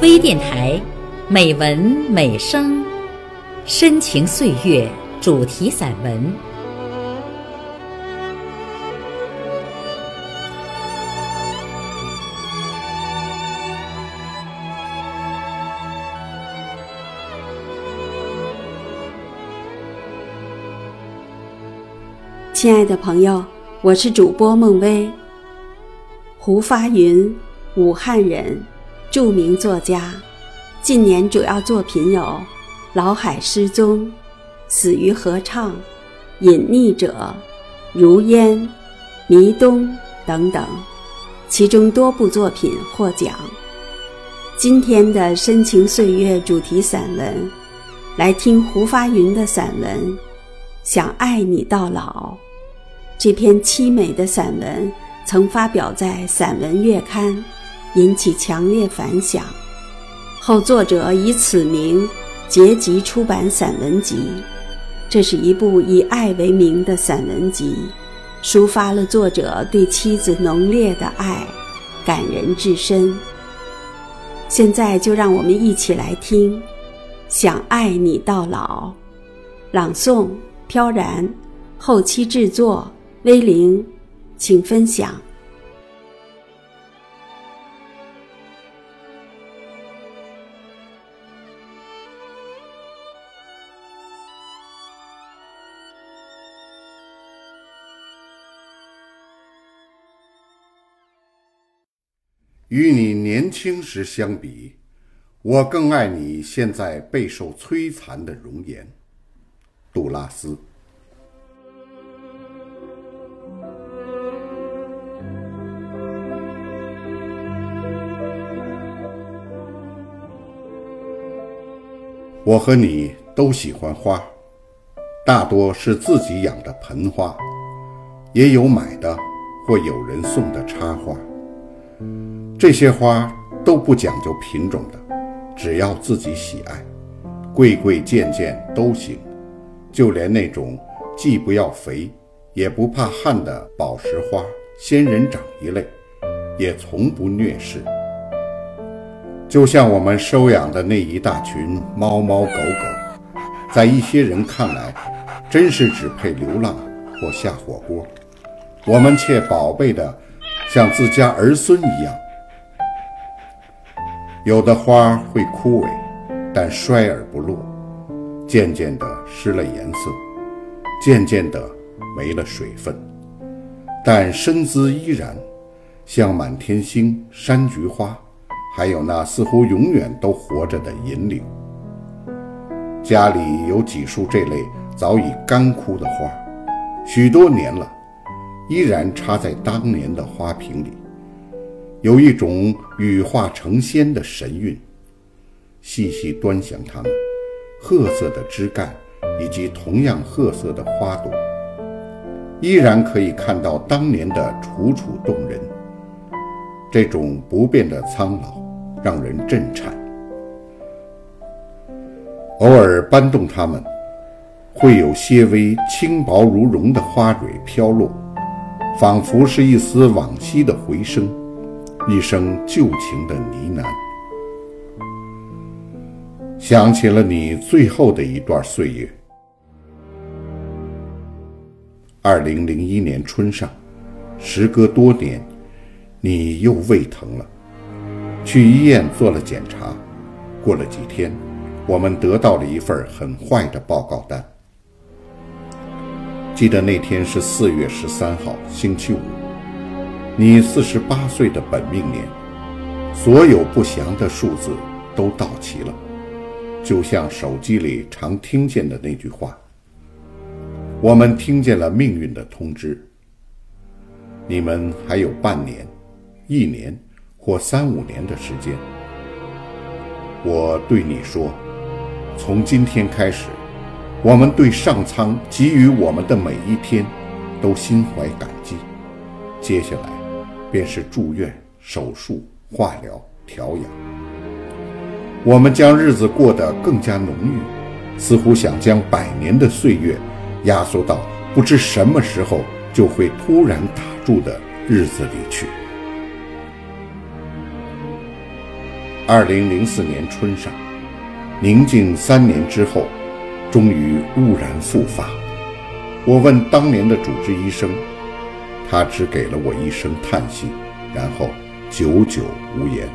微电台，美文美声，深情岁月主题散文。亲爱的朋友，我是主播孟薇。胡发云，武汉人，著名作家。近年主要作品有《老海失踪》《死于合唱》《隐匿者》《如烟》《迷东》等等，其中多部作品获奖。今天的深情岁月主题散文，来听胡发云的散文《想爱你到老》。这篇凄美的散文曾发表在《散文月刊》，引起强烈反响。后作者以此名结集出版散文集。这是一部以爱为名的散文集，抒发了作者对妻子浓烈的爱，感人至深。现在就让我们一起来听《想爱你到老》，朗诵飘然，后期制作。威灵，请分享。与你年轻时相比，我更爱你现在备受摧残的容颜，杜拉斯。我和你都喜欢花，大多是自己养的盆花，也有买的或有人送的插花。这些花都不讲究品种的，只要自己喜爱，贵贵贱贱都行。就连那种既不要肥，也不怕旱的宝石花、仙人掌一类，也从不虐视。就像我们收养的那一大群猫猫狗狗，在一些人看来，真是只配流浪或下火锅。我们却宝贝的，像自家儿孙一样。有的花会枯萎，但衰而不落，渐渐地失了颜色，渐渐地没了水分，但身姿依然，像满天星、山菊花。还有那似乎永远都活着的银柳。家里有几束这类早已干枯的花，许多年了，依然插在当年的花瓶里，有一种羽化成仙的神韵。细细端详它们，褐色的枝干以及同样褐色的花朵，依然可以看到当年的楚楚动人。这种不变的苍老。让人震颤。偶尔搬动它们，会有些微轻薄如绒的花蕊飘落，仿佛是一丝往昔的回声，一声旧情的呢喃。想起了你最后的一段岁月。二零零一年春上，时隔多年，你又胃疼了。去医院做了检查，过了几天，我们得到了一份很坏的报告单。记得那天是四月十三号，星期五，你四十八岁的本命年，所有不祥的数字都到齐了，就像手机里常听见的那句话：“我们听见了命运的通知，你们还有半年，一年。”或三五年的时间，我对你说：从今天开始，我们对上苍给予我们的每一天都心怀感激。接下来，便是住院、手术、化疗、调养。我们将日子过得更加浓郁，似乎想将百年的岁月压缩到不知什么时候就会突然打住的日子里去。二零零四年春上，宁静三年之后，终于兀然复发。我问当年的主治医生，他只给了我一声叹息，然后久久无言。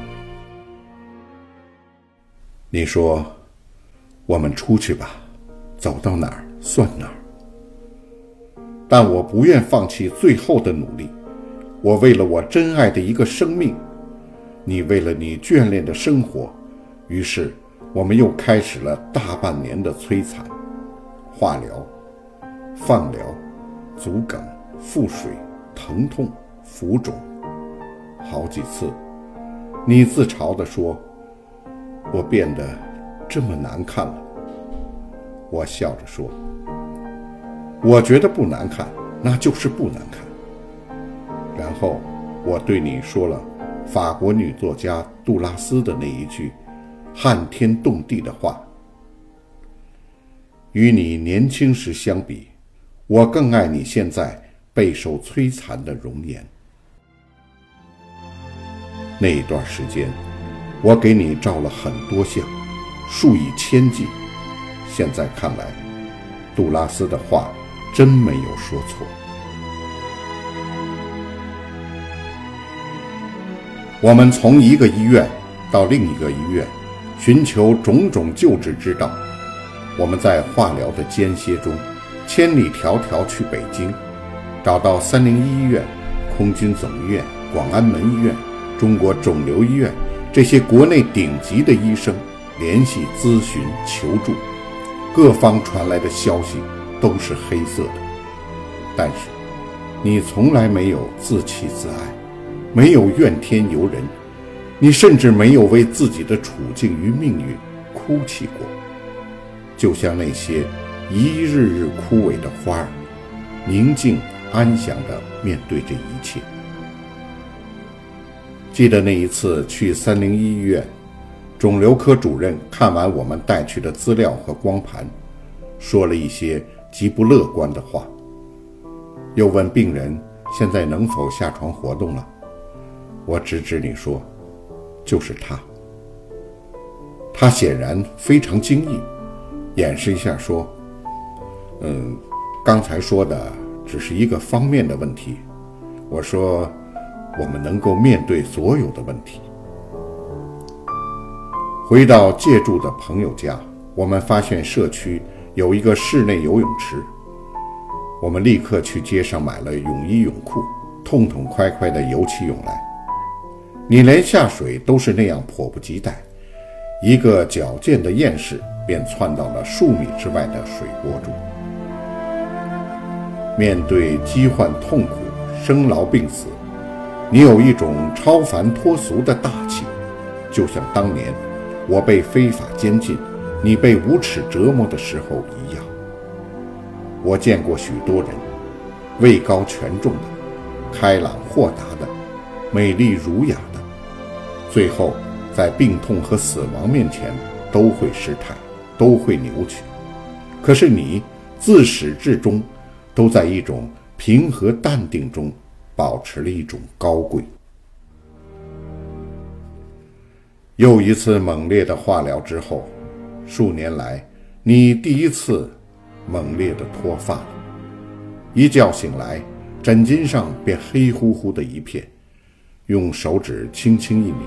你说，我们出去吧，走到哪儿算哪儿。但我不愿放弃最后的努力。我为了我真爱的一个生命，你为了你眷恋的生活，于是我们又开始了大半年的摧残：化疗、放疗、足梗、腹水、疼痛、浮肿。好几次，你自嘲地说：“我变得这么难看了。”我笑着说：“我觉得不难看，那就是不难看。”然后，我对你说了法国女作家杜拉斯的那一句撼天动地的话：“与你年轻时相比，我更爱你现在备受摧残的容颜。”那一段时间，我给你照了很多相，数以千计。现在看来，杜拉斯的话真没有说错。我们从一个医院到另一个医院，寻求种种救治之道。我们在化疗的间歇中，千里迢迢去北京，找到三零一医院、空军总医院、广安门医院、中国肿瘤医院这些国内顶级的医生联系咨询求助。各方传来的消息都是黑色的，但是你从来没有自欺自爱。没有怨天尤人，你甚至没有为自己的处境与命运哭泣过，就像那些一日日枯萎的花儿，宁静安详地面对这一切。记得那一次去三零一医院，肿瘤科主任看完我们带去的资料和光盘，说了一些极不乐观的话，又问病人现在能否下床活动了。我指指你说：“就是他。”他显然非常惊异，掩饰一下说：“嗯，刚才说的只是一个方面的问题。”我说：“我们能够面对所有的问题。”回到借住的朋友家，我们发现社区有一个室内游泳池，我们立刻去街上买了泳衣泳裤，痛痛快快地游起泳来。你连下水都是那样迫不及待，一个矫健的燕士便窜到了数米之外的水波中。面对疾患、痛苦、生老病死，你有一种超凡脱俗的大气，就像当年我被非法监禁，你被无耻折磨的时候一样。我见过许多人，位高权重的，开朗豁达的，美丽儒雅的。最后，在病痛和死亡面前，都会失态，都会扭曲。可是你自始至终，都在一种平和淡定中，保持了一种高贵。又一次猛烈的化疗之后，数年来，你第一次猛烈的脱发。一觉醒来，枕巾上便黑乎乎的一片。用手指轻轻一捻，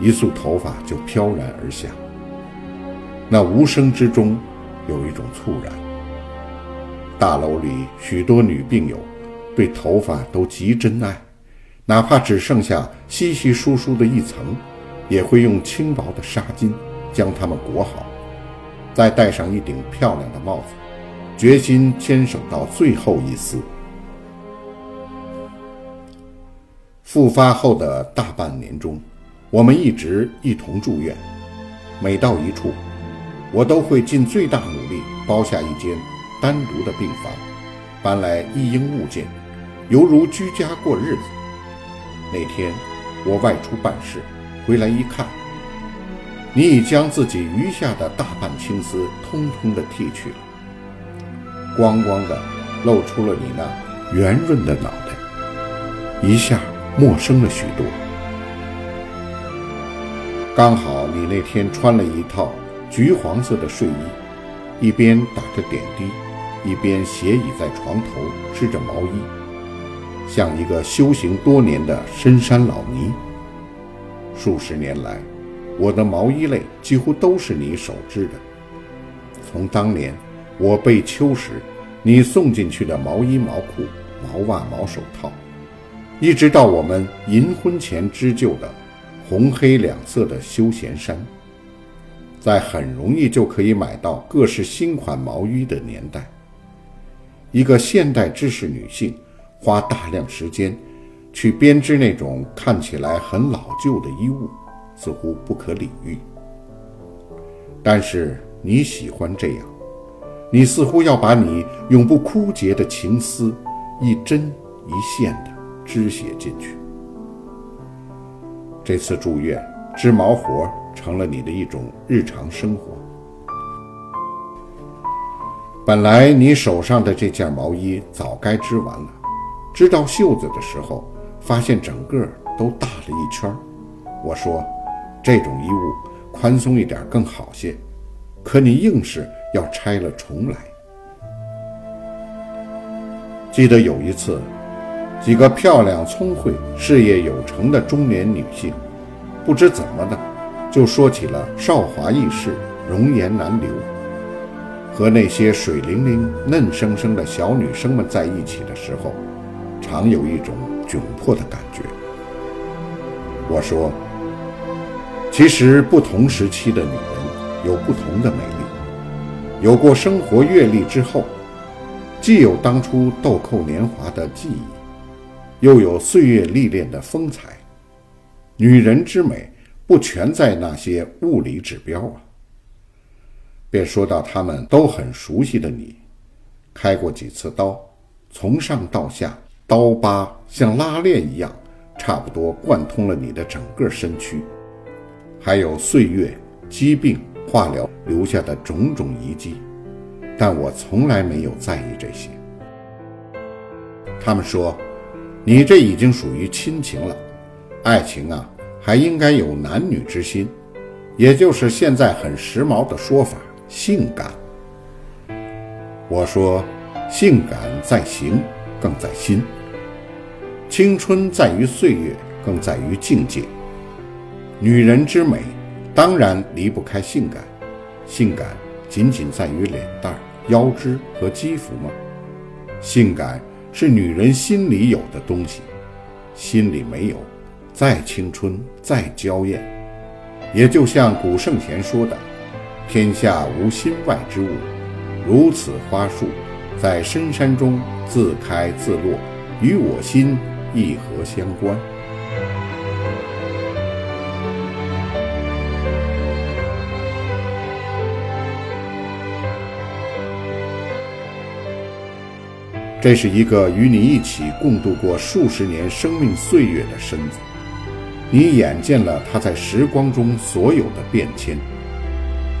一束头发就飘然而下。那无声之中，有一种猝然。大楼里许多女病友，对头发都极珍爱，哪怕只剩下稀稀疏疏的一层，也会用轻薄的纱巾将它们裹好，再戴上一顶漂亮的帽子，决心坚守到最后一丝。复发后的大半年中，我们一直一同住院。每到一处，我都会尽最大努力包下一间单独的病房，搬来一应物件，犹如居家过日子。那天我外出办事，回来一看，你已将自己余下的大半青丝通通的剃去了，光光的露出了你那圆润的脑袋，一下。陌生了许多。刚好你那天穿了一套橘黄色的睡衣，一边打着点滴，一边斜倚在床头织着毛衣，像一个修行多年的深山老尼。数十年来，我的毛衣类几乎都是你手织的。从当年我被秋时，你送进去的毛衣、毛裤、毛袜、毛手套，一直到我们银婚前织就的红黑两色的休闲衫，在很容易就可以买到各式新款毛衣的年代，一个现代知识女性花大量时间去编织那种看起来很老旧的衣物，似乎不可理喻。但是你喜欢这样。你似乎要把你永不枯竭的情思，一针一线的织写进去。这次住院，织毛活成了你的一种日常生活。本来你手上的这件毛衣早该织完了，织到袖子的时候，发现整个都大了一圈。我说，这种衣物宽松一点更好些，可你硬是。要拆了重来。记得有一次，几个漂亮、聪慧、事业有成的中年女性，不知怎么的，就说起了少华易逝、容颜难留。和那些水灵灵、嫩生生的小女生们在一起的时候，常有一种窘迫的感觉。我说，其实不同时期的女人有不同的美丽。有过生活阅历之后，既有当初豆蔻年华的记忆，又有岁月历练的风采。女人之美，不全在那些物理指标啊。便说到他们都很熟悉的你，开过几次刀，从上到下，刀疤像拉链一样，差不多贯通了你的整个身躯。还有岁月、疾病。化疗留下的种种遗迹，但我从来没有在意这些。他们说，你这已经属于亲情了，爱情啊，还应该有男女之心，也就是现在很时髦的说法——性感。我说，性感在形，更在心。青春在于岁月，更在于境界。女人之美。当然离不开性感，性感仅仅在于脸蛋、腰肢和肌肤吗？性感是女人心里有的东西，心里没有，再青春再娇艳，也就像古圣贤说的：“天下无心外之物，如此花树，在深山中自开自落，与我心一何相关？”这是一个与你一起共度过数十年生命岁月的身子，你眼见了他在时光中所有的变迁，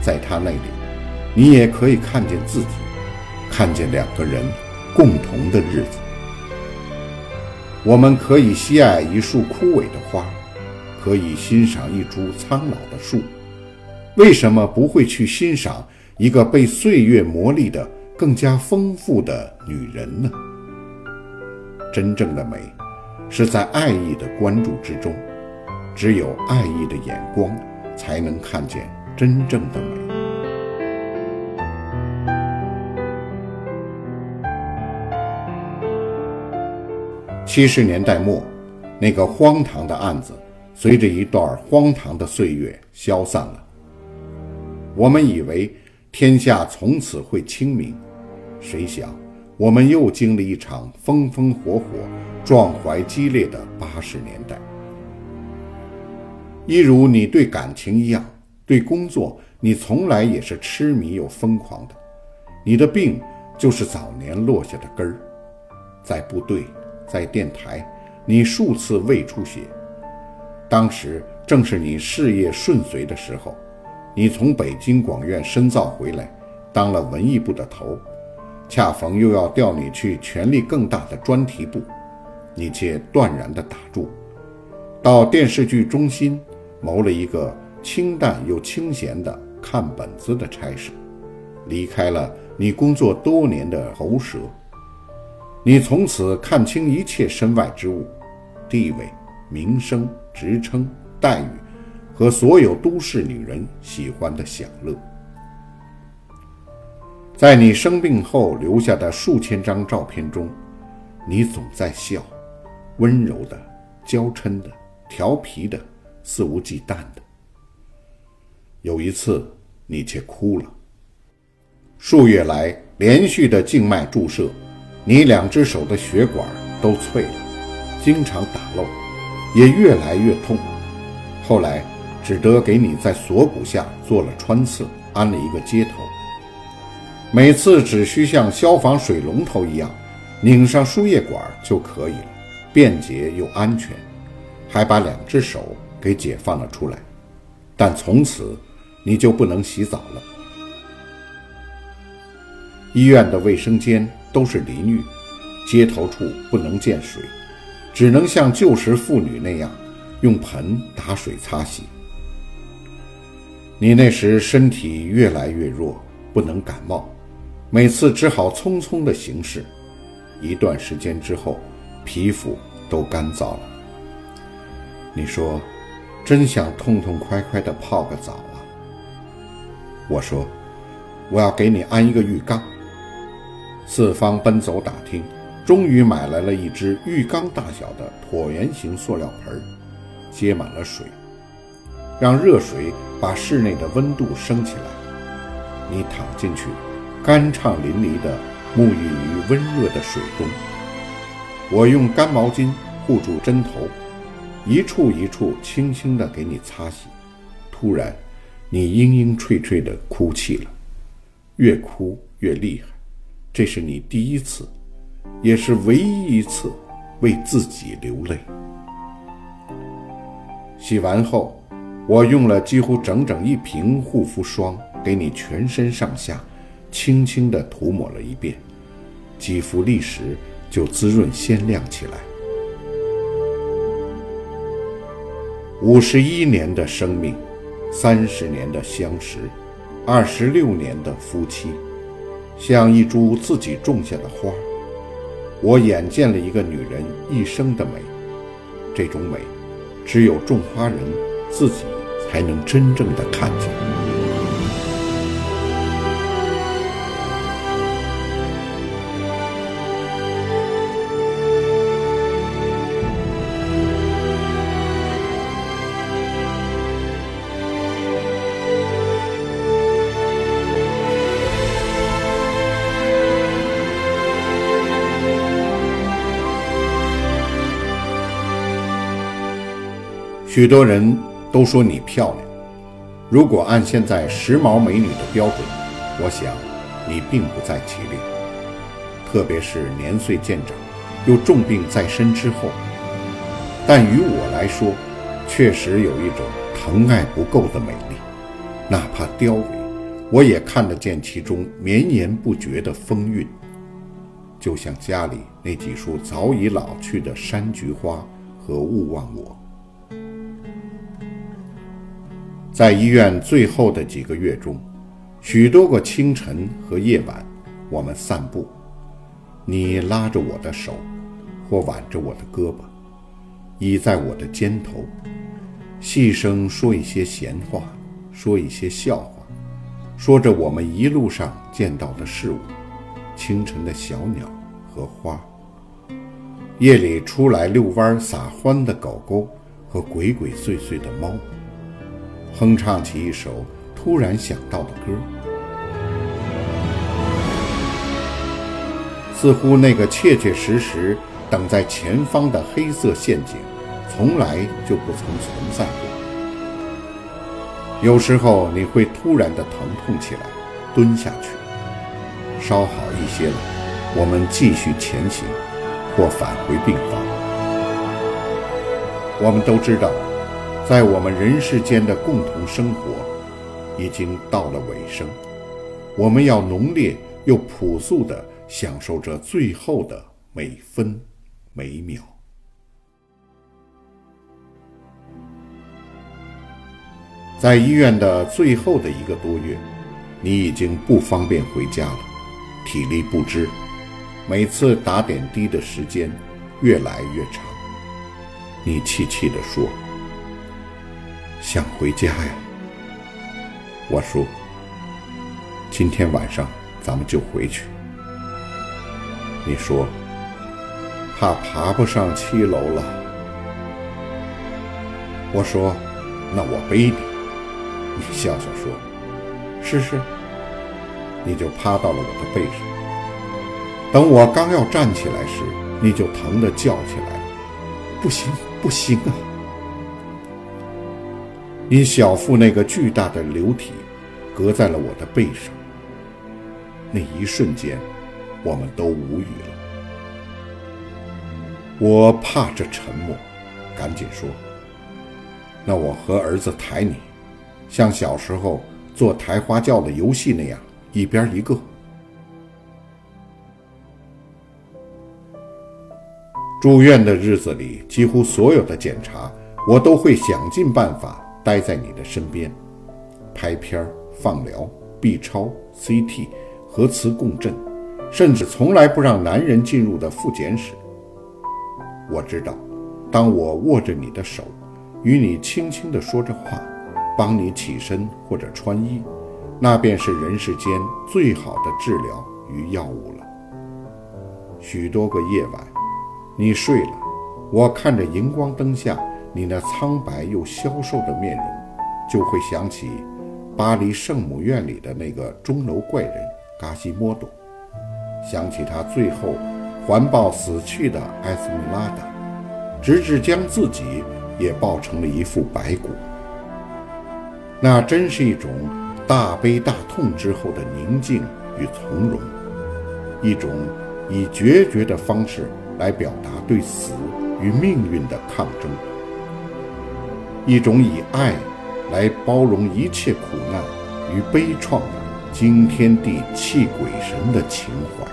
在他那里，你也可以看见自己，看见两个人共同的日子。我们可以喜爱一束枯萎的花，可以欣赏一株苍老的树，为什么不会去欣赏一个被岁月磨砺的？更加丰富的女人呢？真正的美，是在爱意的关注之中。只有爱意的眼光，才能看见真正的美。七十年代末，那个荒唐的案子，随着一段荒唐的岁月消散了。我们以为。天下从此会清明，谁想我们又经历一场风风火火、壮怀激烈的八十年代。一如你对感情一样，对工作你从来也是痴迷又疯狂的。你的病就是早年落下的根儿，在部队，在电台，你数次胃出血，当时正是你事业顺遂的时候。你从北京广院深造回来，当了文艺部的头，恰逢又要调你去权力更大的专题部，你却断然的打住，到电视剧中心谋了一个清淡又清闲的看本子的差事，离开了你工作多年的喉舌。你从此看清一切身外之物，地位、名声、职称、待遇，和所有都市女人喜欢的享乐。在你生病后留下的数千张照片中，你总在笑，温柔的、娇嗔的、调皮的、肆无忌惮的。有一次，你却哭了。数月来连续的静脉注射，你两只手的血管都脆了，经常打漏，也越来越痛。后来，只得给你在锁骨下做了穿刺，安了一个接头。每次只需像消防水龙头一样拧上输液管就可以了，便捷又安全，还把两只手给解放了出来。但从此你就不能洗澡了。医院的卫生间都是淋浴，接头处不能见水，只能像旧时妇女那样用盆打水擦洗。你那时身体越来越弱，不能感冒。每次只好匆匆的行事，一段时间之后，皮肤都干燥了。你说，真想痛痛快快的泡个澡！我说，我要给你安一个浴缸。四方奔走打听，终于买来了一只浴缸大小的椭圆形塑料盆，接满了水，让热水把室内的温度升起来。你躺进去。干畅淋漓地沐浴于温热的水中，我用干毛巾护住针头，一处一处轻轻地给你擦洗。突然，你嘤嘤脆脆地哭泣了，越哭越厉害。这是你第一次，也是唯一一次为自己流泪。洗完后，我用了几乎整整一瓶护肤霜给你全身上下。轻轻地涂抹了一遍，肌肤立时就滋润鲜亮起来。五十一年的生命，三十年的相识，二十六年的夫妻，像一株自己种下的花。我眼见了一个女人一生的美，这种美，只有种花人自己才能真正的看见。许多人都说你漂亮，如果按现在时髦美女的标准，我想你并不在其列。特别是年岁渐长，又重病在身之后，但于我来说，确实有一种疼爱不够的美丽。哪怕凋萎，我也看得见其中绵延不绝的风韵，就像家里那几束早已老去的山菊花和勿忘我。在医院最后的几个月中，许多个清晨和夜晚，我们散步，你拉着我的手，或挽着我的胳膊，倚在我的肩头，细声说一些闲话，说一些笑话，说着我们一路上见到的事物，清晨的小鸟和花，夜里出来遛弯撒欢的狗狗和鬼鬼祟祟的猫。哼唱起一首突然想到的歌，似乎那个切切实实等在前方的黑色陷阱，从来就不曾存在过。有时候你会突然的疼痛起来，蹲下去，稍好一些了，我们继续前行，或返回病房。我们都知道。在我们人世间的共同生活已经到了尾声，我们要浓烈又朴素地享受着最后的每分每秒。在医院的最后的一个多月，你已经不方便回家了，体力不支，每次打点滴的时间越来越长。你气气地说：“想回家呀。”我说：“今天晚上咱们就回去。”你说：“怕爬不上七楼了。”我说：“那我背你。”你笑笑说：“试试。”你就趴到了我的背上。等我刚要站起来时，你就疼得叫起来：“不行，不行啊！”你小腹那个巨大的流体，隔在了我的背上。那一瞬间，我们都无语了。我怕这沉默，赶紧说：“那我和儿子抬你。”像小时候做抬花轿的游戏那样，一边一个。住院的日子里，几乎所有的检查，我都会想尽办法待在你的身边，拍片、放疗、B 超、CT、核磁共振，甚至从来不让男人进入的复检室。我知道，当我握着你的手，与你轻轻地说着话。帮你起身或者穿衣，那便是人世间最好的治疗与药物了。许多个夜晚，你睡了，我看着荧光灯下你那苍白又消瘦的面容，就会想起巴黎圣母院里的那个钟楼怪人嘎西莫多，想起他最后环抱死去的埃斯米拉达，直至将自己也抱成了一副白骨。那真是一种大悲大痛之后的宁静与从容，一种以决绝的方式来表达对死与命运的抗争，一种以爱来包容一切苦难与悲怆的惊天地泣鬼神的情怀。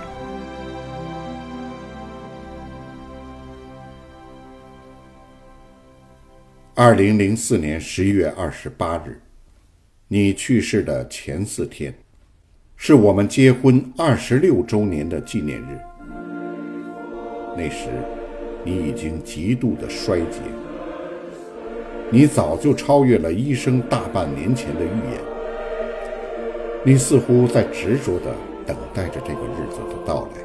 二零零四年十一月二十八日。你去世的前四天，是我们结婚二十六周年的纪念日。那时，你已经极度的衰竭，你早就超越了医生大半年前的预言。你似乎在执着地等待着这个日子的到来。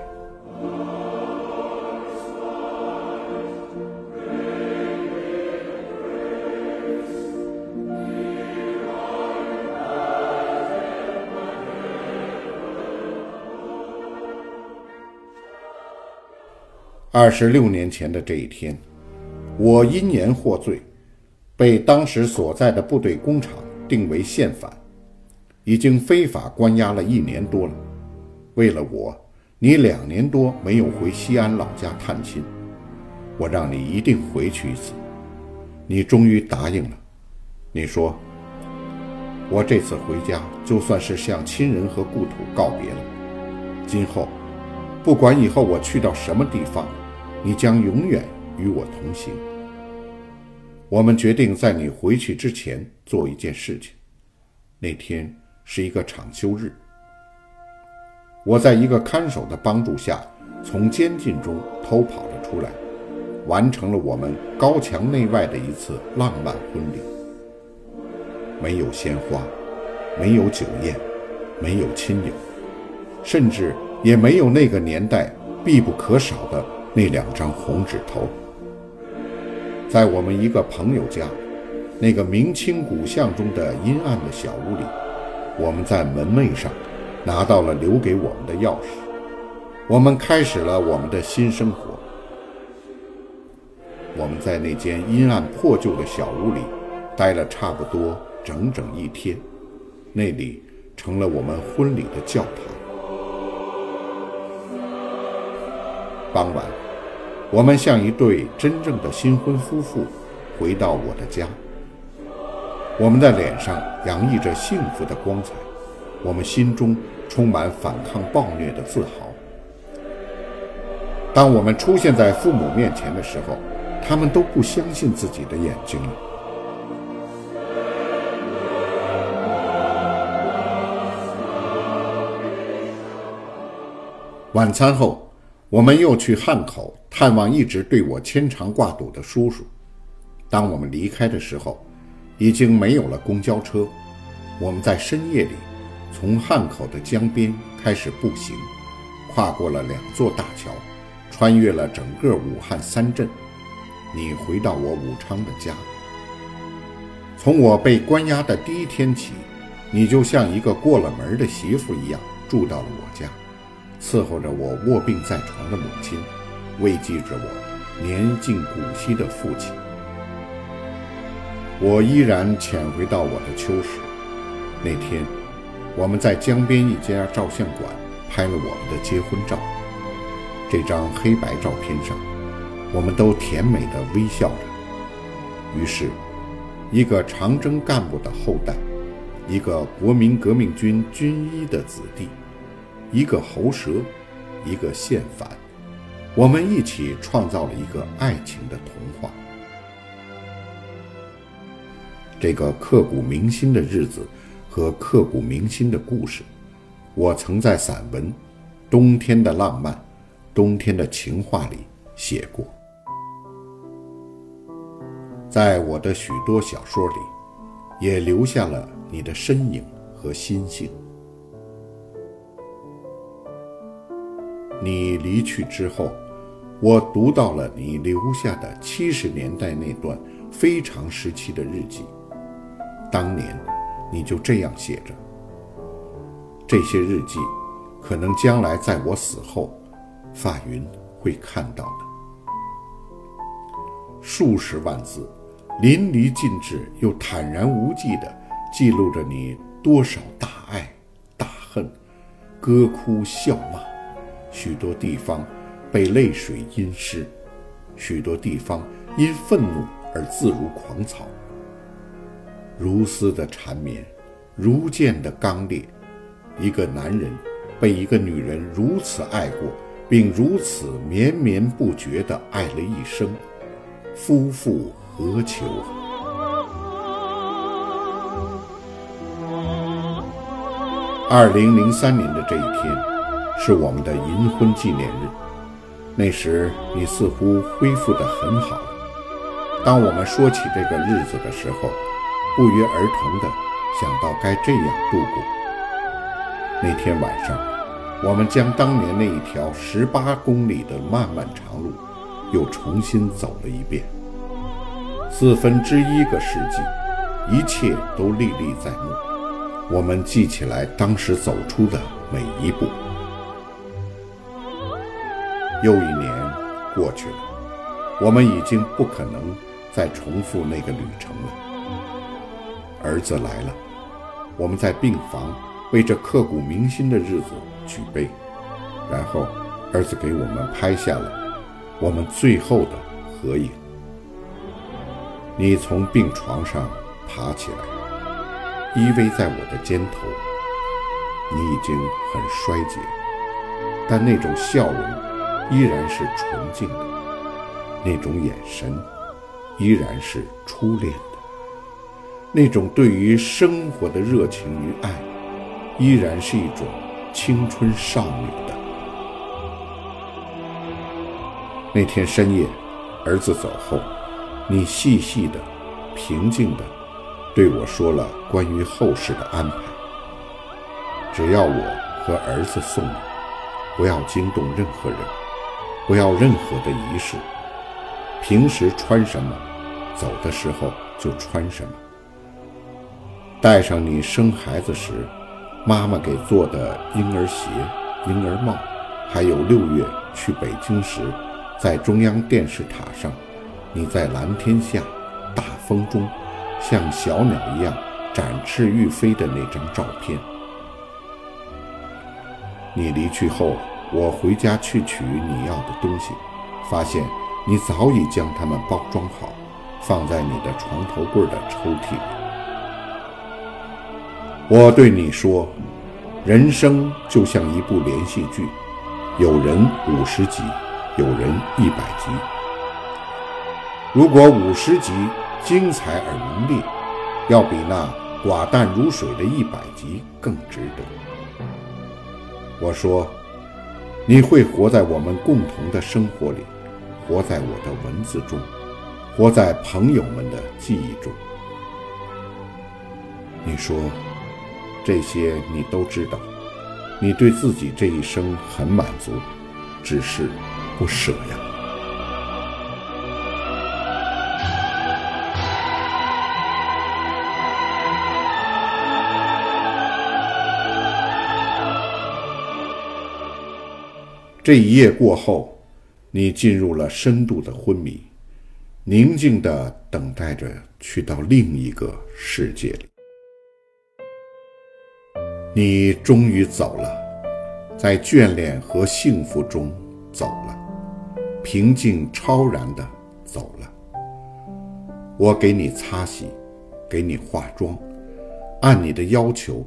二十六年前的这一天，我因言获罪，被当时所在的部队工厂定为宪犯，已经非法关押了一年多了。为了我，你两年多没有回西安老家探亲，我让你一定回去一次，你终于答应了。你说，我这次回家就算是向亲人和故土告别了。今后，不管以后我去到什么地方。你将永远与我同行。我们决定在你回去之前做一件事情。那天是一个厂休日，我在一个看守的帮助下，从监禁中偷跑了出来，完成了我们高墙内外的一次浪漫婚礼。没有鲜花，没有酒宴，没有亲友，甚至也没有那个年代必不可少的。那两张红纸头，在我们一个朋友家，那个明清古巷中的阴暗的小屋里，我们在门楣上拿到了留给我们的钥匙，我们开始了我们的新生活。我们在那间阴暗破旧的小屋里待了差不多整整一天，那里成了我们婚礼的教堂。傍晚。我们像一对真正的新婚夫妇回到我的家。我们的脸上洋溢着幸福的光彩。我们心中充满反抗暴虐的自豪。当我们出现在父母面前的时候他们都不相信自己的眼睛。了晚餐后我们又去汉口探望一直对我牵肠挂肚的叔叔。当我们离开的时候，已经没有了公交车。我们在深夜里，从汉口的江边开始步行，跨过了两座大桥，穿越了整个武汉三镇。你回到我武昌的家。从我被关押的第一天起，你就像一个过了门的媳妇一样住到了我家，伺候着我卧病在床的母亲，慰藉着我年近古稀的父亲。我依然潜回到我的秋实。那天，我们在江边一家照相馆拍了我们的结婚照。这张黑白照片上，我们都甜美地微笑着。于是，一个长征干部的后代，一个国民革命军军医的子弟，一个喉舌，一个宪反，我们一起创造了一个爱情的童话。这个刻骨铭心的日子和刻骨铭心的故事，我曾在散文《冬天的浪漫》《冬天的情话》里写过，在我的许多小说里，也留下了你的身影和心性。你离去之后，我读到了你留下的七十年代那段非常时期的日记。当年，你就这样写着。这些日记，可能将来在我死后，法云会看到的。数十万字，淋漓尽致又坦然无忌地记录着你多少大爱、大恨、歌哭笑骂，许多地方被泪水浸湿，许多地方因愤怒而自如狂草。如丝的缠绵，如剑的刚烈。一个男人被一个女人如此爱过，并如此绵绵不绝地爱了一生，夫复何求？二零零三年的这一天，是我们的银婚纪念日。那时你似乎恢复得很好。当我们说起这个日子的时候，不约而同地想到该这样度过。那天晚上，我们将当年那一条十八公里的漫漫长路又重新走了一遍。四分之一个世纪，一切都历历在目。我们记起来当时走出的每一步。又一年过去了，我们已经不可能再重复那个旅程了。儿子来了，我们在病房为这刻骨铭心的日子举杯，然后儿子给我们拍下了我们最后的合影。你从病床上爬起来，依偎在我的肩头。你已经很衰竭，但那种笑容依然是纯净的，那种眼神依然是初恋的。那种对于生活的热情与爱，依然是一种青春少女的。那天深夜，儿子走后，你细细的、平静的对我说了关于后事的安排。只要我和儿子送你，不要惊动任何人，不要任何的仪式。平时穿什么，走的时候就穿什么。带上你生孩子时妈妈给做的婴儿鞋、婴儿帽，还有六月去北京时，在中央电视塔上，你在蓝天下、大风中，像小鸟一样展翅欲飞的那张照片。你离去后，我回家去取你要的东西，发现你早已将它们包装好，放在你的床头柜的抽屉里。我对你说，人生就像一部连续剧，有人五十集，有人一百集。如果五十集精彩而浓烈，要比那寡淡如水的一百集更值得。我说，你会活在我们共同的生活里，活在我的文字中，活在朋友们的记忆中。你说，这些你都知道，你对自己这一生很满足，只是不舍呀。这一夜过后，你进入了深度的昏迷，宁静地等待着去到另一个世界里。你终于走了，在眷恋和幸福中走了，平静超然地走了。我给你擦洗，给你化妆，按你的要求，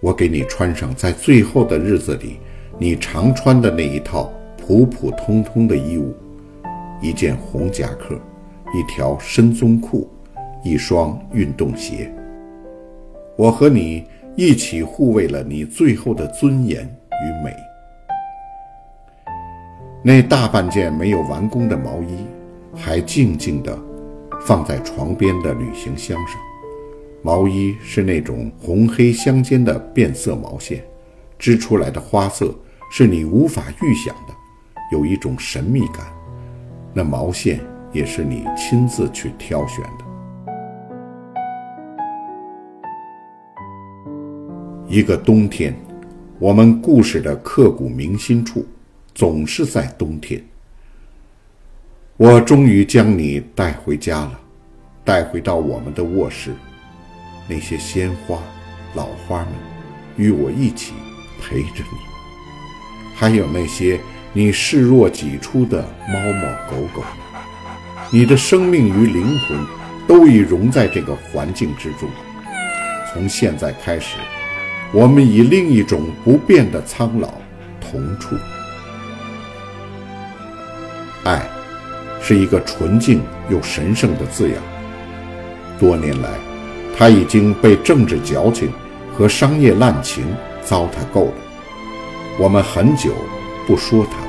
我给你穿上在最后的日子里。你常穿的那一套普普通通的衣物，一件红夹克，一条深棕裤，一双运动鞋。我和你一起护卫了你最后的尊严与美。那大半件没有完工的毛衣，还静静地放在床边的旅行箱上。毛衣是那种红黑相间的变色毛线，织出来的花色。是你无法预想的，有一种神秘感。那毛线也是你亲自去挑选的。一个冬天，我们故事的刻骨铭心处，总是在冬天。我终于将你带回家了，带回到我们的卧室。那些鲜花、老花们，与我一起陪着你。还有那些你视若己出的猫猫狗狗，你的生命与灵魂都已融在这个环境之中。从现在开始，我们以另一种不变的苍老同处。爱，是一个纯净又神圣的字眼。多年来，它已经被政治矫情和商业滥情糟蹋够了。我们很久不说它了，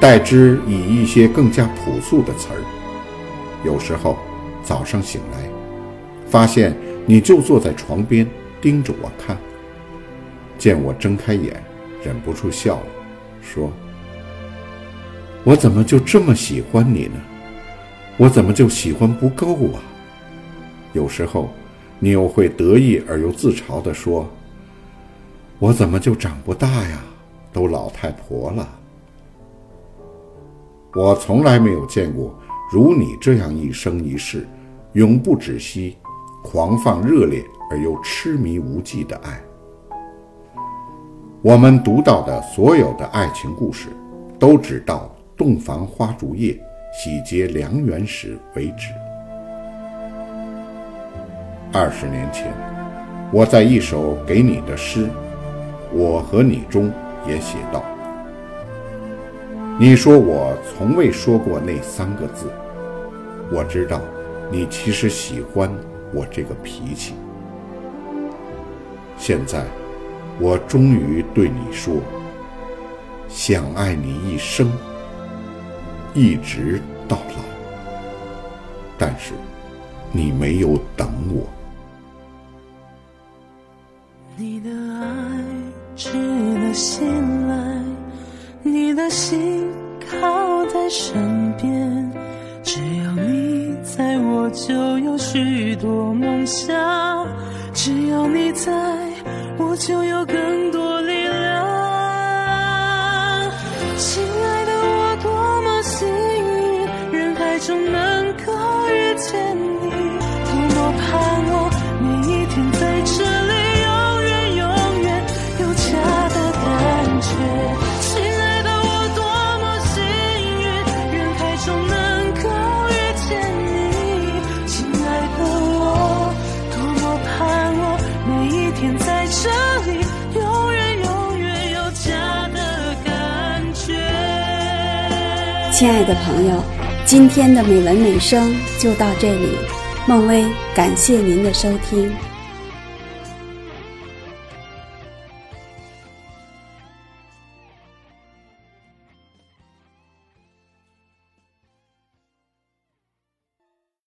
代之以一些更加朴素的词儿。有时候早上醒来，发现你就坐在床边盯着我看，见我睁开眼，忍不住笑了，说：“我怎么就这么喜欢你呢？我怎么就喜欢不够啊？”有时候，你又会得意而又自嘲地说。我怎么就长不大呀？都老太婆了。我从来没有见过如你这样一生一世、永不止息、狂放热烈而又痴迷无忌的爱。我们读到的所有的爱情故事，都只到洞房花烛夜、喜结良缘时为止。二十年前，我在一首给你的诗。我和你中也写道：“你说我从未说过那三个字，我知道，你其实喜欢我这个脾气。现在，我终于对你说，想爱你一生，一直到老。但是，你没有等我。”你的爱。值得信赖，你的心靠在身边，只要你在我就有许多梦想，只要你在我就有更多亲爱的朋友，今天的美文美声就到这里。孟薇，感谢您的收听。